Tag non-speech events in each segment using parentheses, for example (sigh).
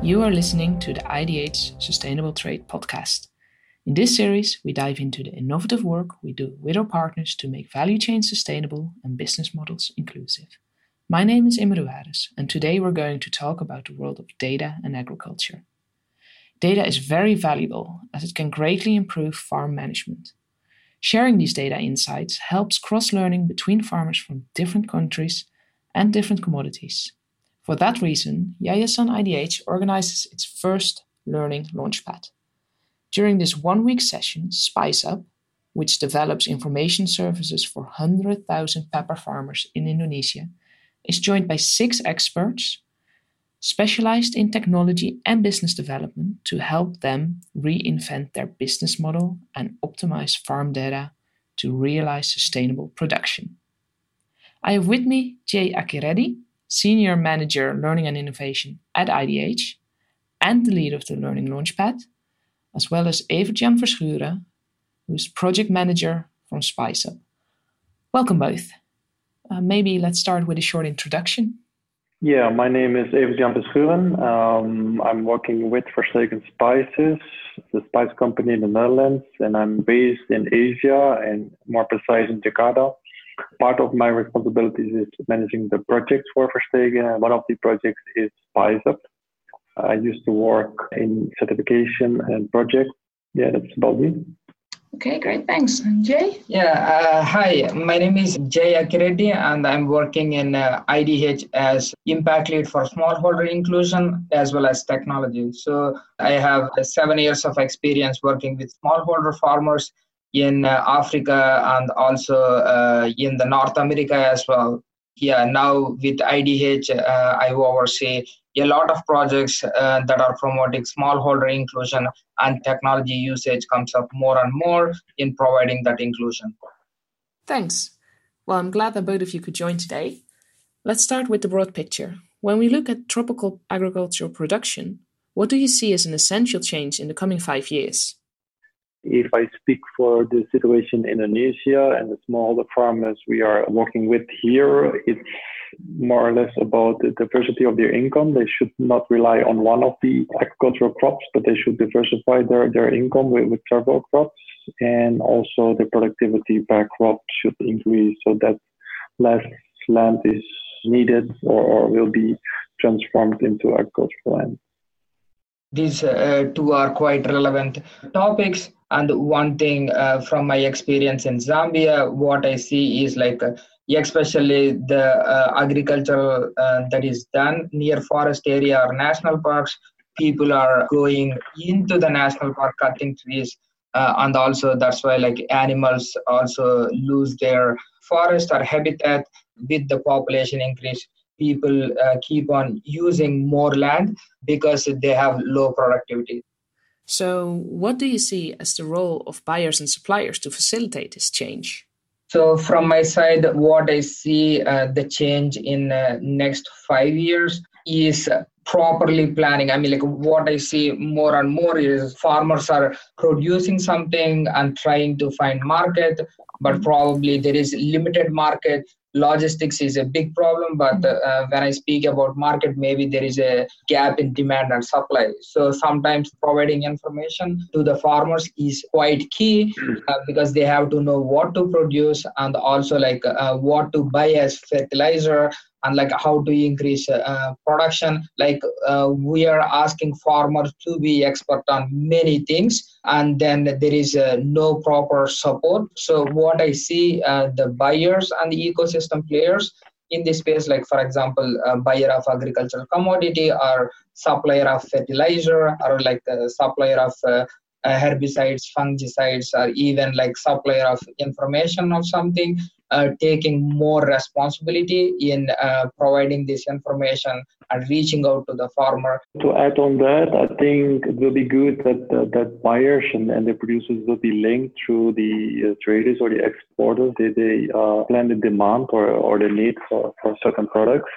You are listening to the IDH Sustainable Trade podcast. In this series, we dive into the innovative work we do with our partners to make value chains sustainable and business models inclusive. My name is Imre Wares, and today we're going to talk about the world of data and agriculture. Data is very valuable as it can greatly improve farm management. Sharing these data insights helps cross learning between farmers from different countries and different commodities. For that reason, Yayasan IDH organizes its first learning launchpad. During this one week session, Spice Up, which develops information services for 100,000 pepper farmers in Indonesia, is joined by six experts specialized in technology and business development to help them reinvent their business model and optimize farm data to realize sustainable production. I have with me Jay Akireddy, Senior Manager Learning and Innovation at IDH, and the lead of the Learning Launchpad, as well as Evert-Jan Verschuren, who's Project Manager from SpiceUp. Welcome both. Uh, maybe let's start with a short introduction. Yeah, my name is Evert-Jan Verschuren. Um, I'm working with Verstegen Spices, the spice company in the Netherlands, and I'm based in Asia and more precise in Jakarta part of my responsibilities is managing the projects for Verstegen. One of the projects is Spice I used to work in certification and projects. Yeah, that's about me. Okay, great. Thanks. Jay? Yeah, uh, hi. My name is Jay Akireddy, and I'm working in uh, IDH as impact lead for smallholder inclusion as well as technology. So I have seven years of experience working with smallholder farmers in uh, Africa and also uh, in the North America as well. Yeah, now with IDH, uh, I oversee a lot of projects that are promoting smallholder inclusion and technology usage comes up more and more in providing that inclusion. Thanks. Well, I'm glad that both of you could join today. Let's start with the broad picture. When we look at tropical agricultural production, what do you see as an essential change in the coming five years? If I speak for the situation in Indonesia and the smaller farmers we are working with here, it's more or less about the diversity of their income. They should not rely on one of the agricultural crops, but they should diversify their, their income with, with several crops. And also the productivity per crop should increase so that less land is needed or, or will be transformed into agricultural land. These uh, two are quite relevant topics and one thing uh, from my experience in Zambia, what I see is like, uh, especially the uh, agricultural uh, that is done near forest area or national parks, people are going into the national park cutting trees. Uh, and also that's why like animals also lose their forest or habitat with the population increase people uh, keep on using more land because they have low productivity so, what do you see as the role of buyers and suppliers to facilitate this change? So, from my side, what I see uh, the change in uh, next five years is properly planning. I mean, like what I see more and more is farmers are producing something and trying to find market, but probably there is limited market. Logistics is a big problem but uh, when i speak about market maybe there is a gap in demand and supply. So sometimes providing information to the farmers is quite key uh, because they have to know what to produce and also like uh, what to buy as fertilizer and like how to increase uh, production? Like uh, we are asking farmers to be expert on many things and then there is uh, no proper support. So what i see uh, the buyers and the ecosystem players in this space like for example buyer of agricultural commodity or supplier of fertilizer or like supplier of uh, herbicides fungicides or even like supplier of information of something uh, taking more responsibility in uh, providing this information and reaching out to the farmer. To add on that, I think it will be good that uh, that buyers and, and the producers will be linked through the uh, traders or the exporters. They, they uh, plan the demand or, or the need for, for certain products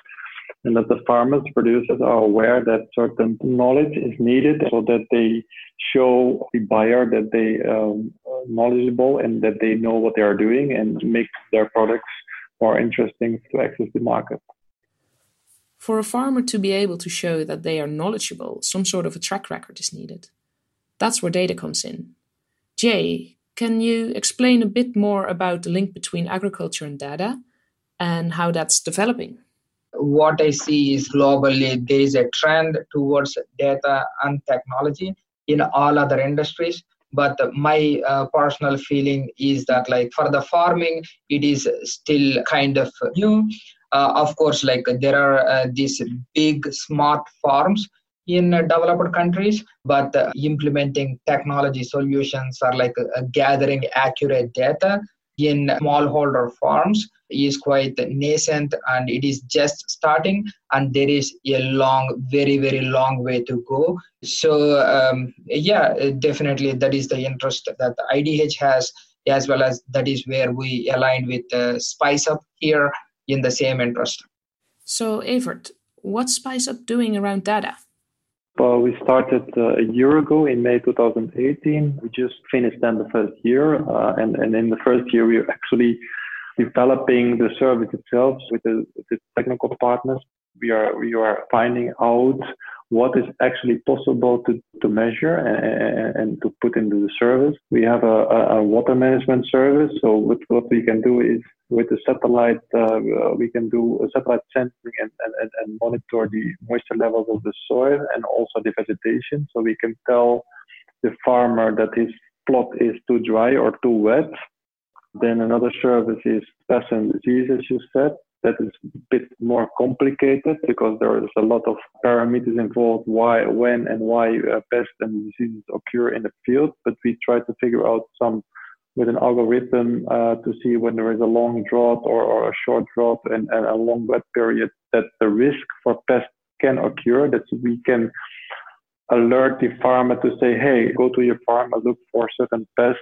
and that the farmers, producers are aware that certain knowledge is needed so that they show the buyer that they um, are knowledgeable and that they know what they are doing and make their products more interesting to access the market. For a farmer to be able to show that they are knowledgeable, some sort of a track record is needed. That's where data comes in. Jay, can you explain a bit more about the link between agriculture and data and how that's developing? What I see is globally there is a trend towards data and technology in all other industries. But my uh, personal feeling is that like for the farming it is still kind of new. Uh, of course like there are uh, these big smart farms in developed countries but implementing technology solutions are like gathering accurate data in smallholder farms is quite nascent and it is just starting and there is a long very very long way to go. So um, yeah definitely that is the interest that the idh has as well as that is where we aligned with uh, spice up here in the same interest. So Evert what's spice up doing around data well, we started uh, a year ago in May 2018. We just finished then the first year, uh, and and in the first year we were actually developing the service itself with the, the technical partners. We are we are finding out what is actually possible to, to measure and, and to put into the service. We have a, a, water management service. So what, what we can do is with the satellite, uh, we can do a satellite sensing and, and, and monitor the moisture levels of the soil and also the vegetation. So we can tell the farmer that his plot is too dry or too wet. Then another service is pest and disease, as you said that is a bit more complicated because there is a lot of parameters involved why when and why uh, pests and diseases occur in the field but we try to figure out some with an algorithm uh, to see when there is a long drought or, or a short drought and, and, a long wet period that the risk for pests can occur that we can alert the farmer to say hey go to your farm and look for certain pests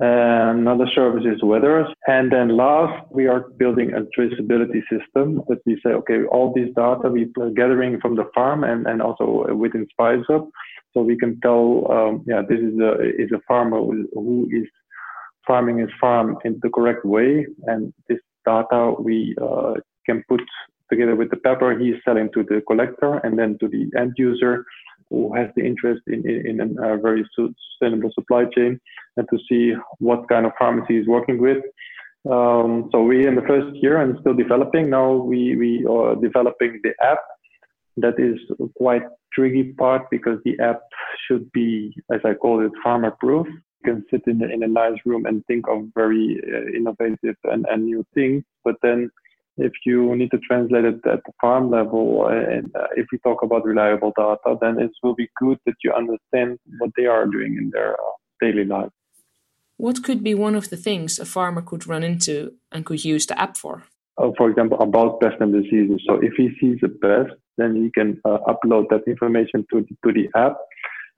and another service is weather. And then last, we are building a traceability system that we say, okay, all these data we are gathering from the farm and, and also within SpiceUp. So we can tell, um, yeah, this is a, is a farmer who is farming his farm in the correct way. And this data we uh, can put together with the pepper he's selling to the collector and then to the end user who has the interest in, in, in a very sustainable supply chain and to see what kind of pharmacy he's working with. Um, so we in the first year and still developing. Now we, we are developing the app. That is quite tricky part because the app should be, as I call it, farmer proof. Can sit in, in a nice room and think of very uh, innovative and, and new things, but then if you need to translate it at the farm level, uh, and uh, if we talk about reliable data, then it will be good that you understand what they are doing in their uh, daily life. What could be one of the things a farmer could run into and could use the app for? Uh, for example, about pests and diseases. So if he sees a pest, then he can uh, upload that information to the, to the app,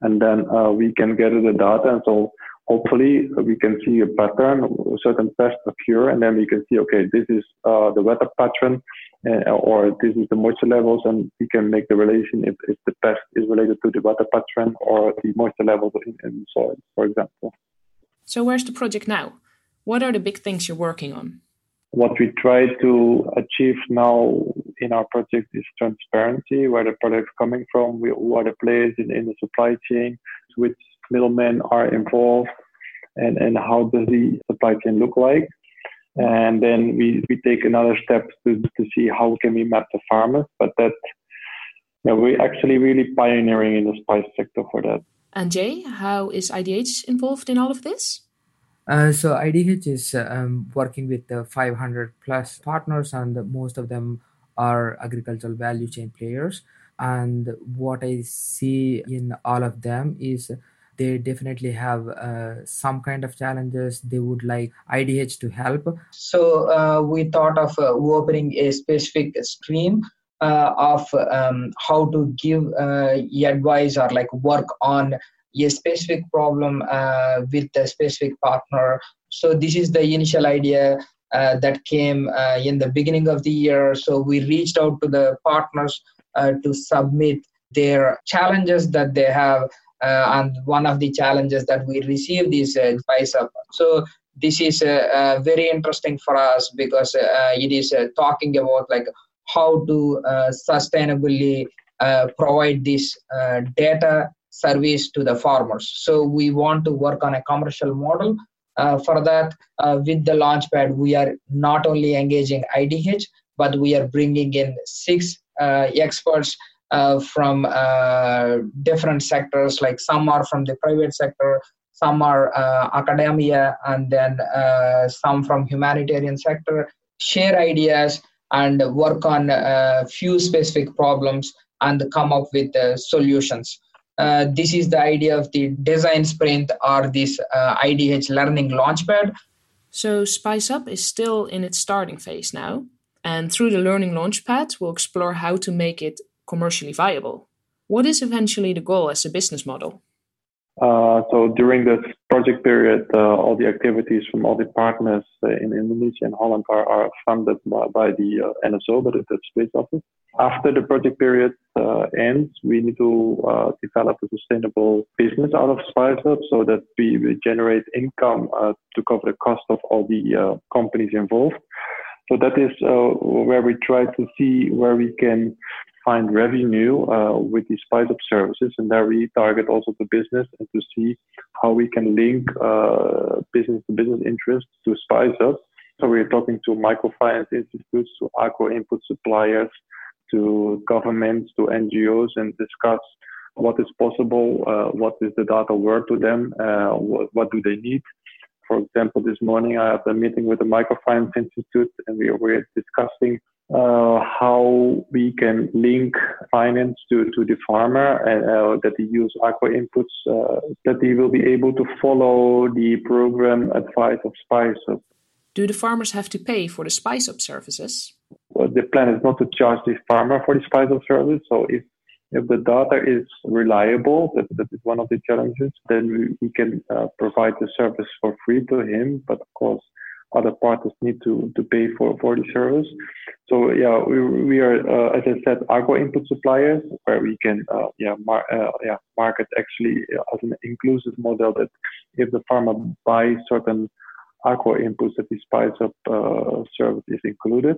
and then uh, we can gather the data. And so hopefully we can see a pattern, certain pests occur, and then we can see, okay, this is uh, the weather pattern, uh, or this is the moisture levels, and we can make the relation if, if the pest is related to the weather pattern or the moisture levels in, in the soil, for example. So where's the project now? What are the big things you're working on? What we try to achieve now in our project is transparency, where the product is coming from, who are the players in, in the supply chain, which middlemen are involved and, and how does the supply chain look like. And then we, we take another step to, to see how can we map the farmers. But that yeah, we're actually really pioneering in the spice sector for that. And Jay, how is IDH involved in all of this? Uh, so IDH is um, working with the 500 plus partners, and most of them are agricultural value chain players. And what I see in all of them is they definitely have uh, some kind of challenges they would like idh to help so uh, we thought of uh, opening a specific stream uh, of um, how to give uh, advice or like work on a specific problem uh, with a specific partner so this is the initial idea that came in the beginning of the year. So we reached out to the partners to submit their challenges that they have and one of the challenges that we received is uh, spice so this is uh, uh, very interesting for us because uh, it is uh, talking about like how to uh, sustainably uh, provide this uh, data service to the farmers. So we want to work on a commercial model. Uh, for that, uh, with the Launchpad, we are not only engaging IDH, but we are bringing in six uh, experts from different sectors. Like some are from the private sector, some are academia, and then some from humanitarian sector. Share ideas and work on a few specific problems and come up with uh, solutions. Uh, this is the idea of the design sprint or this uh, IDH learning launchpad. So Spice Up is still in its starting phase now, and through the learning launchpad, we'll explore how to make it commercially viable. What is eventually the goal as a business model? Uh, so during this project period, uh, all the activities from all the partners uh, in Indonesia and Holland are, are funded by, by the uh, NSO, by the Space Office. After the project period uh, ends, we need to uh, develop a sustainable business out of SpiceUp so that we, we generate income to cover the cost of all the companies involved. So that is where we try to see where we can find revenue uh, with these spice up services, and there we target also the business and to see how we can link uh, business to business interests to spice up. So we're talking to microfinance institutes, to agro input suppliers, to governments, to NGOs, and discuss what is possible, uh, what is the data worth to them, uh, what do they need. For example, this morning I had a meeting with the Microfinance Institute, and we were discussing uh, how we can link finance to, to the farmer and uh, that he use agro inputs, uh, that they will be able to follow the program advice of Spice Up. Do the farmers have to pay for the Spice Up services? Well, the plan is not to charge the farmer for the Spice Up service. So if if the data is reliable, that, that is one of the challenges, then we, we can uh, provide the service for free to him. But of course, other parties need to, to pay for, for the service. So yeah, we, we are, uh, as I said, agro input suppliers where we can uh, yeah, mar- uh, yeah, market actually as an inclusive model that if the farmer buys certain agro inputs that the Spice Up uh, service is included.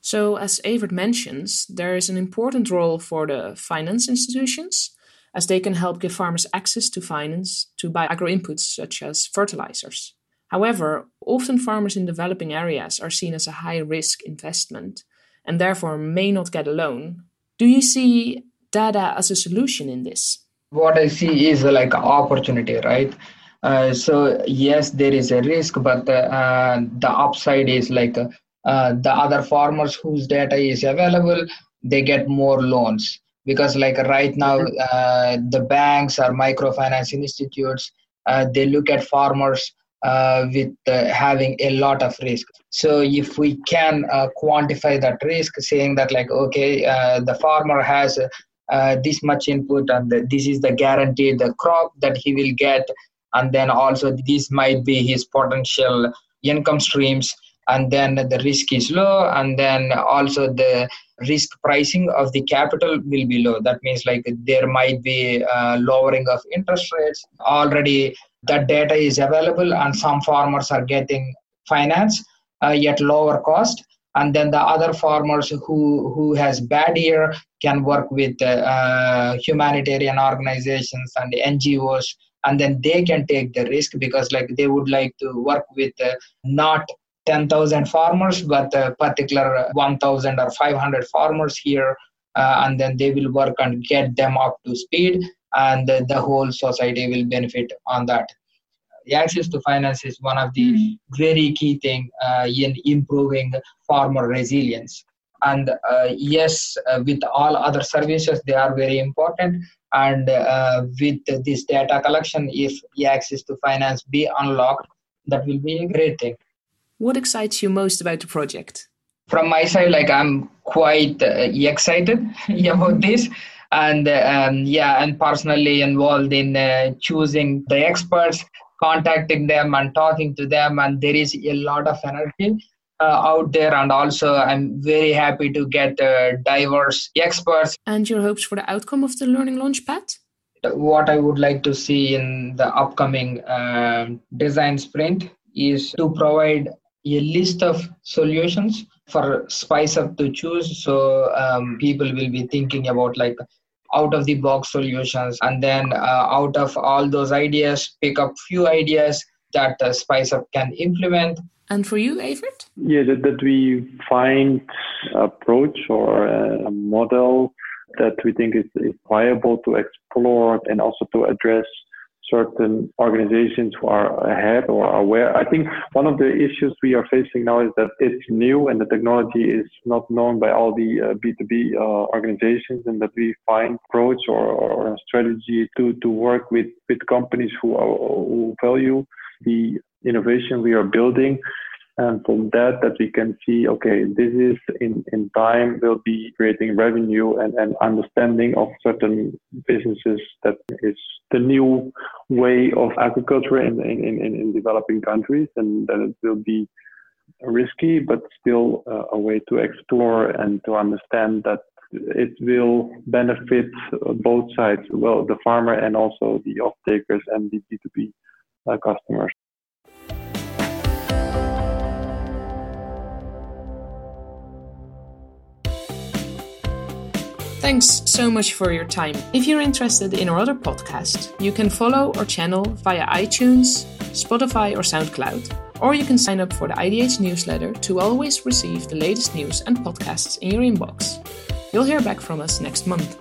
So as Evert mentions, there is an important role for the finance institutions as they can help give farmers access to finance to buy agro inputs such as fertilizers. However, often farmers in developing areas are seen as a high risk investment and therefore may not get a loan. Do you see data as a solution in this? What I see is like opportunity, right? Uh, so yes, there is a risk, but uh, the upside is like uh, the other farmers whose data is available, they get more loans because like right now mm-hmm. uh, the banks or microfinance institutes uh, they look at farmers uh, with uh, having a lot of risk so if we can uh, quantify that risk saying that like okay uh, the farmer has uh, this much input and this is the guaranteed the crop that he will get and then also this might be his potential income streams and then the risk is low and then also the risk pricing of the capital will be low. That means like there might be uh, lowering of interest rates. Already that data is available and some farmers are getting finance uh, at lower cost. And then the other farmers who who has bad year can work with uh, humanitarian organizations and ngos and then they can take the risk because like they would like to work with uh, not 10,000 farmers, but a particular 1,000 or 500 farmers here, uh, and then they will work and get them up to speed, and the, the whole society will benefit on that. The access to finance is one of the mm-hmm. very key thing uh, in improving farmer resilience. And uh, yes, uh, with all other services, they are very important. And uh, with this data collection, if the access to finance be unlocked, that will be a great thing. What excites you most about the project? From my side, like I'm quite uh, excited (laughs) about this, and um, yeah, and personally involved in uh, choosing the experts, contacting them, and talking to them, and there is a lot of energy. Uh, out there. And also i'm very happy to get uh, diverse experts. And your hopes for the outcome of the learning launchpad what i would like to see in the upcoming uh, design sprint is to provide a list of solutions for spice up to choose so um, people will be thinking about like out of the box solutions and then uh, out of all those ideas pick up few ideas that uh, spice up can implement and for you Evert? yeah that, that we find approach or a model that we think is, is viable to explore and also to address certain organizations who are ahead or are aware. I think one of the issues we are facing now is that it's new and the technology is not known by all the uh, B2B uh, organizations and that we find approach or, or, strategy to, to work with, with companies who, are, who value the innovation we are building and from that that we can see okay this is in in time will be creating revenue and, and understanding of certain businesses that is the new way of agriculture in in, in, in developing countries and then it will be risky but still uh, a way to explore and to understand that it will benefit both sides well the farmer and also the off takers and the b2b uh, customers Thanks so much for your time. If you're interested in our other podcast, you can follow our channel via iTunes, Spotify, or SoundCloud. Or you can sign up for the IDH newsletter to always receive the latest news and podcasts in your inbox. You'll hear back from us next month.